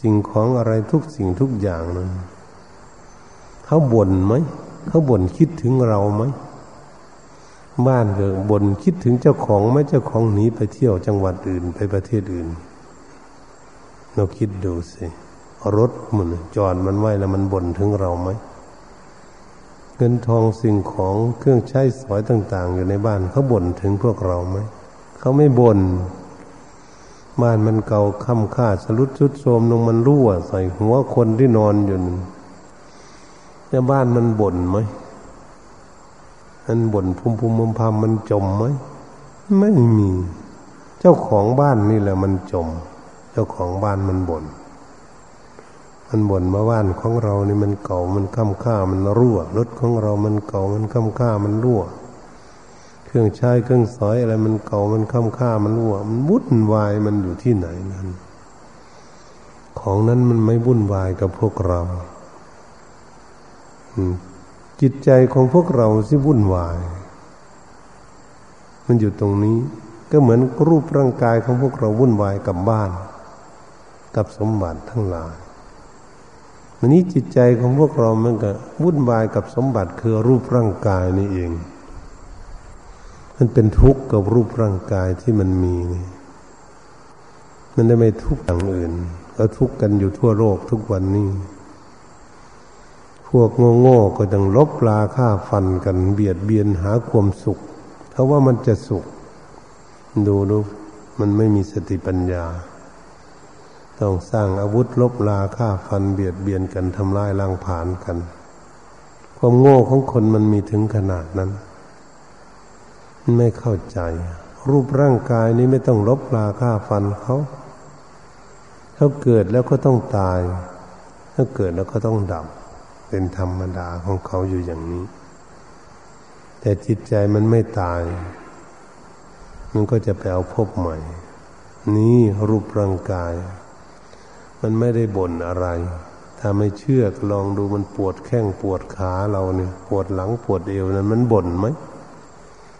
สิ่งของอะไรทุกสิ่งทุกอย่างนั้นเขาบ่นไหมเขาบ่นคิดถึงเราไหมบ้านก็บ่นคิดถึงเจ้าของไหมเจ้าของหนีไปเที่ยวจังหวัดอื่นไปประเทศอื่น เราคิดดูสิรถมันจอดมันไว้แล้วมันบ่นถึงเราไหมเงินทองสิ่งของเครื่องใช้สอยต่าง ๆ อยู่ในบ้านเขาบ่นถึงพวกเราไหมเขาไม่บน่นบ้านมันเก่าค่ำค่าสลุดชุดโทมลงมันรั่ว ใส่หัวคนที่นอนอยู่นั่นแต่บ้านมันบ่นไหมมันบ่นพุ่มพุ่มพำมันจมไหมไม่มี เจ้าของบ้านนี่แหละมันจม จ้าของบ้านมันบน่น มันบ่นมาบ้านของเรานี่มันเก่ามันค้ำค่ามันรั่ว รถของเรามันเก่ามันค้ำค่ามันรั่ว เครื่องใช้เครื่องสอยอะไรมันเก่ามันค้ำค่ามันรั่ว มันวุ่นวายมันอยู่ที่ไหนนั้น ของนั้นมันไม่วุ่นวายกับพวกเราจิตใจของพวกเราที่วุ่นวาย มันอยู่ตรงนี้ ก็เหมือนรูปร่างกายของพวกเราวุ่นวายกับบ้าน กับสมบัติทั้งหลายวันนี้จิตใจของพวกเรามันก็วุ่นวายกับสมบัติคือรูปร่างกายนี่เอง มันเป็นทุกข์กับรูปร่างกายที่มันมีนี่มันได้ไม่ทุกข์อย่างอื่น ก็ทุกข์กันอยู่ทั่วโลกทุกวันนี้ พวกโง่ๆก็ต้องลบลาฆ่าฟันกันเบียดเบียนหาความสุขเขาะว่ามันจะสุข ดูดูมันไม่มีสติปัญญา ต้องสร้างอาวุธลบลาฆ่าฟันเบียดเบียนกันทำลายล้างผานกัน ความโง่ของคนมันมีถึงขนาดนั้น ไม่เข้าใจ รูปร่างกายนี้ไม่ต้องลบลาฆ่าฟันเขาเขาเกิดแล้วก็ต้องตายถ้าเกิดแล้วก็ต้องดับ เป็นธรรมดาของเขาอยู่อย่างนี้ แต่จิตใจมันไม่ตาย มันก็จะไปเอาพบใหม่ นี่รูปร่างกาย มันไม่ได้บ่นอะไร ถ้าไม่เชื่อลองดูมันปวดแข้งปวดขาเราเนี่ยปวดหลังปวดเอวนั้น มันบ่นไหม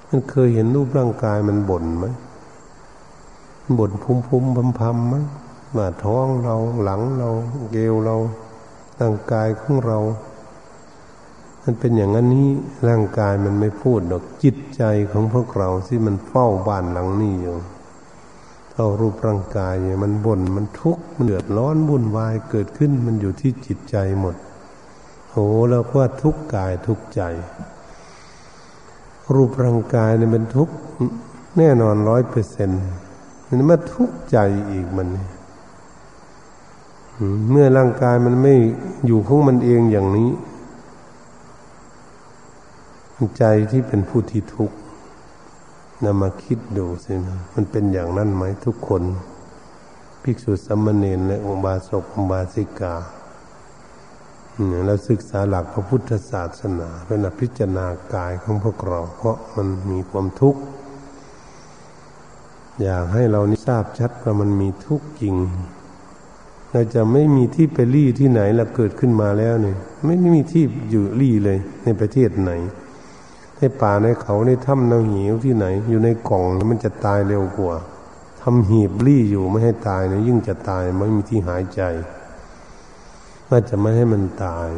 มันเคยเห็นรูปร่างกายมันบ่นไหมบ่นพุ่มพุ่มพำพไหมว่าท้องเราหลังเราเกวเราร่างกายของเรา มันเป็นอย่างนั้นนี้ร่างกายมันไม่พูดหรอกจิตใจของพวกเราที่มันเฝ้าบ้านหลังนี้อยู่ เท่ารูปร่างกายเนี่ยมันบ่นมันทุกข์มันเดือดร้อนวุ่นวายเกิดขึ้นมันอยู่ที่จิตใจหมดโหเราก็ทุกข์กายทุกข์ใจ รูปร่างกายเนี่ยมันทุกข์แน่นอนร้อยเปอร์เซ็นต์มันมาทุกข์ใจอีกมันเมื่อร่างกายมันไม่อยู่ของมันเองอย่างนี้ ใจที่เป็นผู้ที่ทุกข์ นำมาคิดดูสิมันเป็นอย่างนั้นไหมทุกคน ภิกษุสมมเนรและองบาสกองบาสิกาเราศึกษาหลักพระพุทธศาสนาเป็นพิจารณากายของพวกเรา เพราะมันมีความทุกข์ อยากให้เรานี่ทราบชัดว่ามันมีทุกข์จริง เราจะไม่มีที่ไปรี่ที่ไหนเราเกิดขึ้นมาแล้วเนี่ยไม่มีที่อยู่รี่เลยในประเทศไหน ในป่าในเขาในถ้ำในหิวที่ไหน อยู่ในกล่องมันจะตายเร็วกว่าทำหีบรี่อยู่ไม่ให้ตายเนี่ยยิ่งจะตายไม่มีที่หายใจว่าจะไม่ให้มันตาย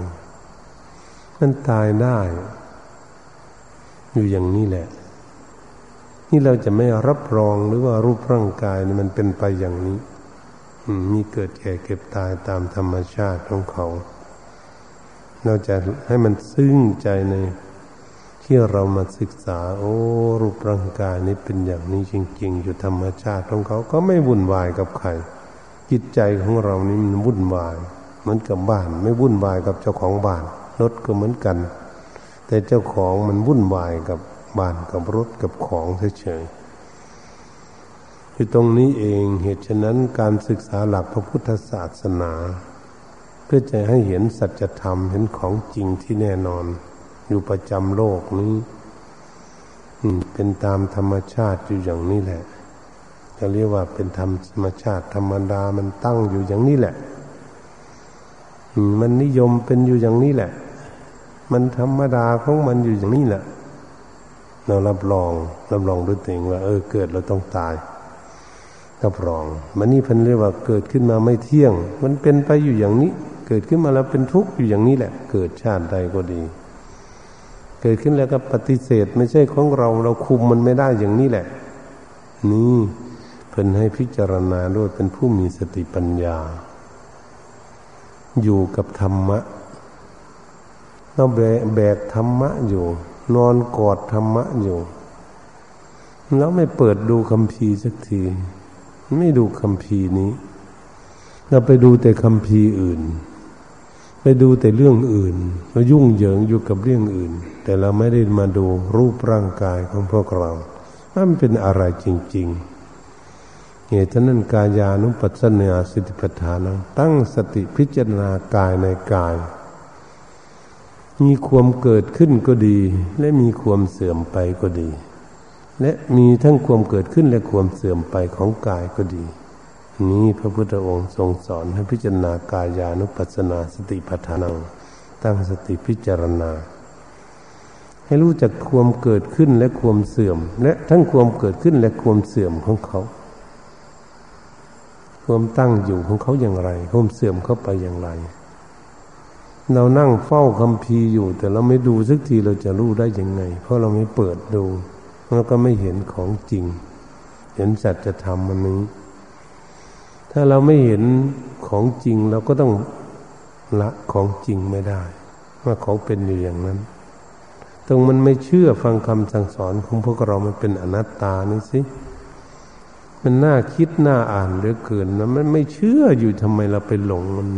มันตายได้ อยู่อย่างนี้แหละ นี่เราจะไม่รับรองหรือว่ารูปร่างกายนี่มันเป็นไปอย่างนี้มีเกิดแก่เก็บตายตามธรรมชาติของเขา เราจะให้มันซึ้งใจใน ที่เรามาศึกษา โอ้รูปร่างกายนี้เป็นอย่างนี้จริง ๆ อยู่ธรรมชาติของเขาก็ไม่วุ่นวายกับใครจิตใจของเรานี่มันวุ่นวายเหมือนกับบ้าน ไม่วุ่นวายกับเจ้าของบ้านรถก็เหมือนกัน แต่เจ้าของมันวุ่นวายกับบ้านกับรถกับของเฉยๆคือตรงนี้เองเหตุฉะนั้นการศึกษาหลักพระพุทธศาสนา เพื่อจะให้เห็นสัจธรรมเห็นของจริงที่แน่นอน อยู่ประจำโลกนี้เป็นตามธรรมชาติอยู่อย่างนี้แหละจะเรียกว่าเป็นธรรมธรรมชาติธรรมดามันตั้งอยู่อย่างนี้แหละมันนิยมเป็นอยู่อย่างนี้แหละ มันธรรมดาของมันอยู่อย่างนี้แหละเรารับรองรับรองด้วยตัวเองว่า เออเกิดเราต้องตายรับรอง มันนี่พันเรียกว่าเกิดขึ้นมาไม่เที่ยง มันเป็นไปอยู่อย่างนี้ เกิดขึ้นมาแล้วเป็นทุกข์อยู่อย่างนี้แหละ เกิดชาติใดก็ดี เกิดขึ้นแล้วก็ปฏิเสธ ไม่ใช่ของเราเราคุมมันไม่ได้อย่างนี้แหละ นี่เพิ่นให้พิจารณาด้วยเป็นผู้มีสติปัญญา อยู่กับธรรมะเราแบกธรรมะอยู่ นอนกอดธรรมะอยู่ แล้วไม่เปิดดูคำพีสักที ไม่ดูคำพีนี้ เราไปดูแต่คำพีอื่น ดูแต่เรื่องอื่นเรายุ่งเหยิงอยู่กับเรื่องอื่น แต่เราไม่ได้มาดูรูปร่างกายของพวกเราว่ามันเป็นอะไรจริง ๆ เหตุนั้นกายานุปัสสนาสติปัฏฐานตั้งสติพิจารณากายในกาย มีความเกิดขึ้นก็ดี และมีความเสื่อมไปก็ดี และมีทั้งความเกิดขึ้นและความเสื่อมไปของกายก็ดี นี้พระพุทธองค์ทรงสอนให้พิจารณากายานุปัสสนาสติปัฏฐานัง ตั้งสติพิจารณา ให้รู้จักความเกิดขึ้นและความเสื่อม และทั้งความเกิดขึ้นและความเสื่อมของเขา ความตั้งอยู่ของเขาอย่างไรความเสื่อมเข้าไปอย่างไร เรานั่งเฝ้าคำพีอยู่ แต่เราไม่ดูสักทีเราจะรู้ได้ยังไง เพราะเราไม่เปิดดูเราก็ไม่เห็นของจริง เห็นสัจธรรมมันนี้ ถ้าเราไม่เห็นของจริงเราก็ต้องละของจริงไม่ได้ ว่าเขาเป็นอยู่อย่างนั้น ตรงมันไม่เชื่อฟังคำสั่งสอนของพวกเรามันเป็นอนัตตานี่สิมันน่าคิดน่าอ่านเหลือเกินนะมันไม่เชื่ออยู่ทำไมเราไปหลงมัน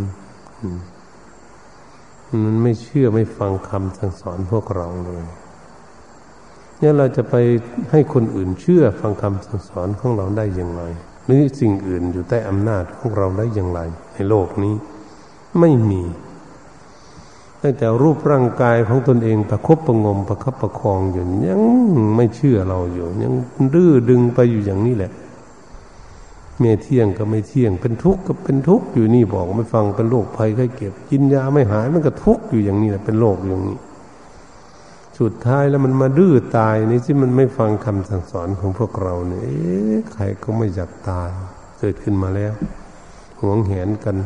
มันไม่เชื่อไม่ฟังคำสั่งสอนพวกเราเลยเนี่ยเราจะไปให้คนอื่นเชื่อฟังคำสั่งสอนของเราได้อย่างไร หรือสิ่งอื่นอยู่ใต้อำนาจของเราได้อย่างไร ในโลกนี้ ไม่มีตั้งแต่รูปร่างกายของตนเองประคบประงมประคับประคองอยู่ยังไม่เชื่อเราอยู่ ยังดื้อดึงไปอยู่อย่างนี้แหละเมียเที่ยงก็ไม่เที่ยง เป็นทุกข์ก็เป็นทุกข์อยู่นี่บอกไม่ฟังเป็นโรคภัยไข้เก็บกินยาไม่หายมันก็ทุกข์อยู่อย่างนี้แหละเป็นโรคอย่างนี้ สุดท้ายแล้วมันมาดื้อตายนี่ที่มันไม่ฟังคำสั่งสอนของพวกเราเนี่ยใครก็ไม่อยากตาย เกิดขึ้นมาแล้วหวงแหนกัน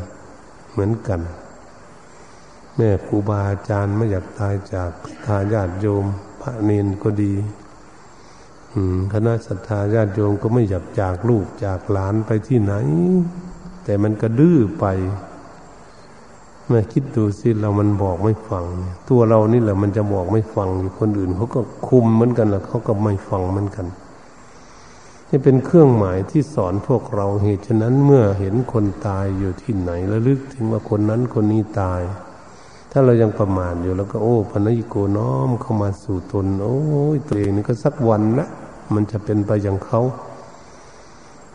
เหมือนกัน แม่ครูบาอาจารย์ไม่อยากตายจากทายาติโยม พระเนนก็ดีคณะศรัทธาญาติโยมก็ไม่อยากจากลูกจากหลานไปที่ไหน แต่มันก็ดื้อไป แม่คิดดูสิเรามันบอกไม่ฟัง ตัวเรานี่แหละมันจะบอกไม่ฟังอยู่คนอื่นเขาก็คุมเหมือนกันแหละเขาก็ไม่ฟังเหมือนกันนี่เป็นเครื่องหมายที่สอนพวกเราเหตุฉะนั้นเมื่อเห็นคนตายอยู่ที่ไหนระลึกถึงว่าคนนั้นคนนี้ตาย ถ้าเรายังประมาทอยู่แล้วก็โอ้พนยิโกน้อมเข้ามาสู่ตน โอ้ยตัวเองนี่ก็สักวันละมันจะเป็นไปอย่างเขา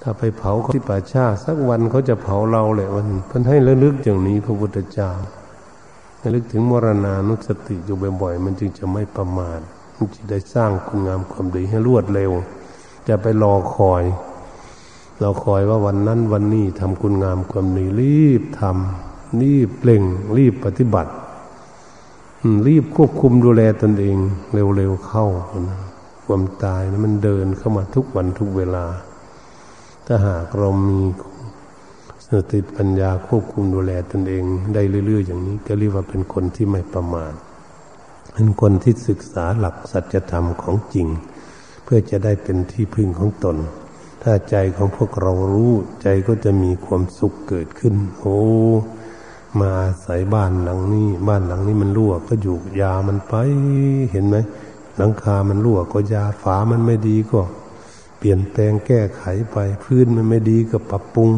ถ้าไปเผาเขาที่ป่าชาสักวันเขาจะเผาเราแหละวันเพิ่นให้ระลึกอย่างนี้พระพุทธเจ้าระลึกถึงมรณานุสติอยู่บ่อยๆมันจึงจะไม่ประมาทมันจะได้สร้างคุณงามความดีให้รวดเร็ว จะไปรอคอยราคอยว่าวันนั้นวันนี้ทำคุณงามความดีรีบทำรีบเปล่ง รีบปฏิบัติรีบควบคุมดูแลตนเอง เร็วๆเข้าความตายนะมันเดินเข้ามาทุกวันทุกเวลา ถ้าหากเรามีสติปัญญาควบคุมดูแลตนเอง ได้เรื่อย ๆ อย่างนี้ ก็เรียกว่าเป็นคนที่ไม่ประมาทเป็นคนที่ศึกษาหลักสัจธรรมของจริง เพื่อจะได้เป็นที่พึ่งของตน ถ้าใจของพวกเรารู้ใจก็จะมีความสุขเกิดขึ้น โอ้มาอาศัยบ้านหลังนี้ บ้านหลังนี้มันรั่วก็อยู่ยามันไปเห็นไหมหลังคามันรั่วก็ยาฝามันไม่ดีก็ เปลี่ยนแปลงแก้ไขไป พื้นมันไม่ดีก็ปรับปรุง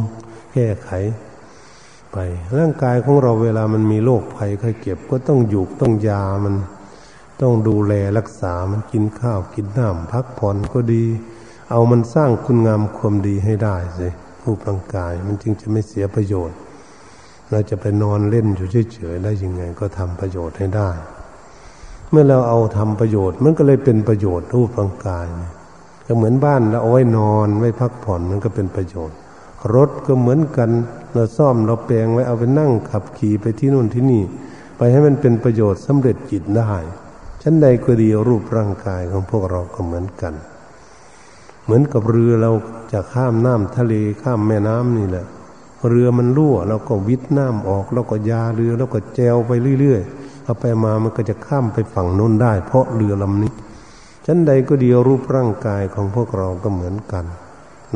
แก้ไขไป ร่างกายของเราเวลามันมีโรคภัยไข้เก็บก็ต้องอยู่ต้องยามัน ต้องดูแลรักษามันกินข้าวกินน้ำพักผ่อนก็ดี เอามันสร้างคุณงามความดีให้ได้สิรูปร่างกายมันจึงจะไม่เสียประโยชน์ เราจะไปนอนเล่นอยู่เฉยๆได้ยังไงก็ทำประโยชน์ให้ได้ เมื่อเราเอาทำประโยชน์ มันก็เลยเป็นประโยชน์รูปร่างกาย ก็เหมือนบ้านเราเอาไว้นอนไว้พักผ่อนมันก็เป็นประโยชน์ รถก็เหมือนกันเราซ่อมเราแปลงไว้เอาไปนั่งขับขี่ไปที่นู่นที่นี่ ไปให้มันเป็นประโยชน์สำเร็จจิตได้ชั้นใดก็ดีรูปร่างกายของพวกเราก็เหมือนกัน เหมือนกับเรือเราจะข้ามน้ำทะเลข้ามแม่น้ำนี่แหละ เรือมันรั่วเราก็วิทน้ำออกแล้วก็ยาเรือแล้วก็แจวไปเรื่อยๆเอาไปมามันก็จะข้ามไปฝั่งโน้นได้ เพราะเรือลำนี้ ชั้นใดก็ดีรูปร่างกายของพวกเราก็เหมือนกัน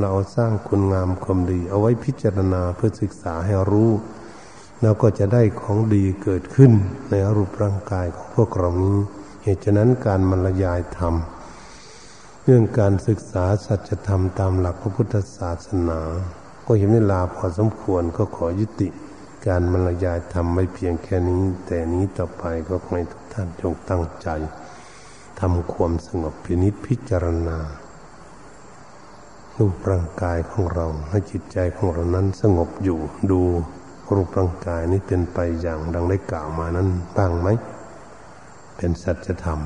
เราสร้างคุณงามความดี เอาไว้พิจารณาเพื่อศึกษาให้รู้เราก็จะได้ของดีเกิดขึ้นในรูปร่างกายของพวกเรานี้ เหตุฉะนั้นการบรรยายธรรมเรื่องการศึกษาสัจธรรมตามหลักพระพุทธศาสนา ก็เห็นเวลาพอสมควรก็ขอยุติ การบรรยายทำไม่เพียงแค่นี้ แต่นี้ต่อไปก็ขอให้ทุกท่านจงตั้งใจ ทำความสงบพินิษพิจารณารูปร่างกายของเราให้จิตใจของเรานั้นสงบอยู่ ดูรูปร่างกายนี้เป็นไปอย่างดังได้กล่าวมานั้นบ้างไหม เป็นสัจธรรม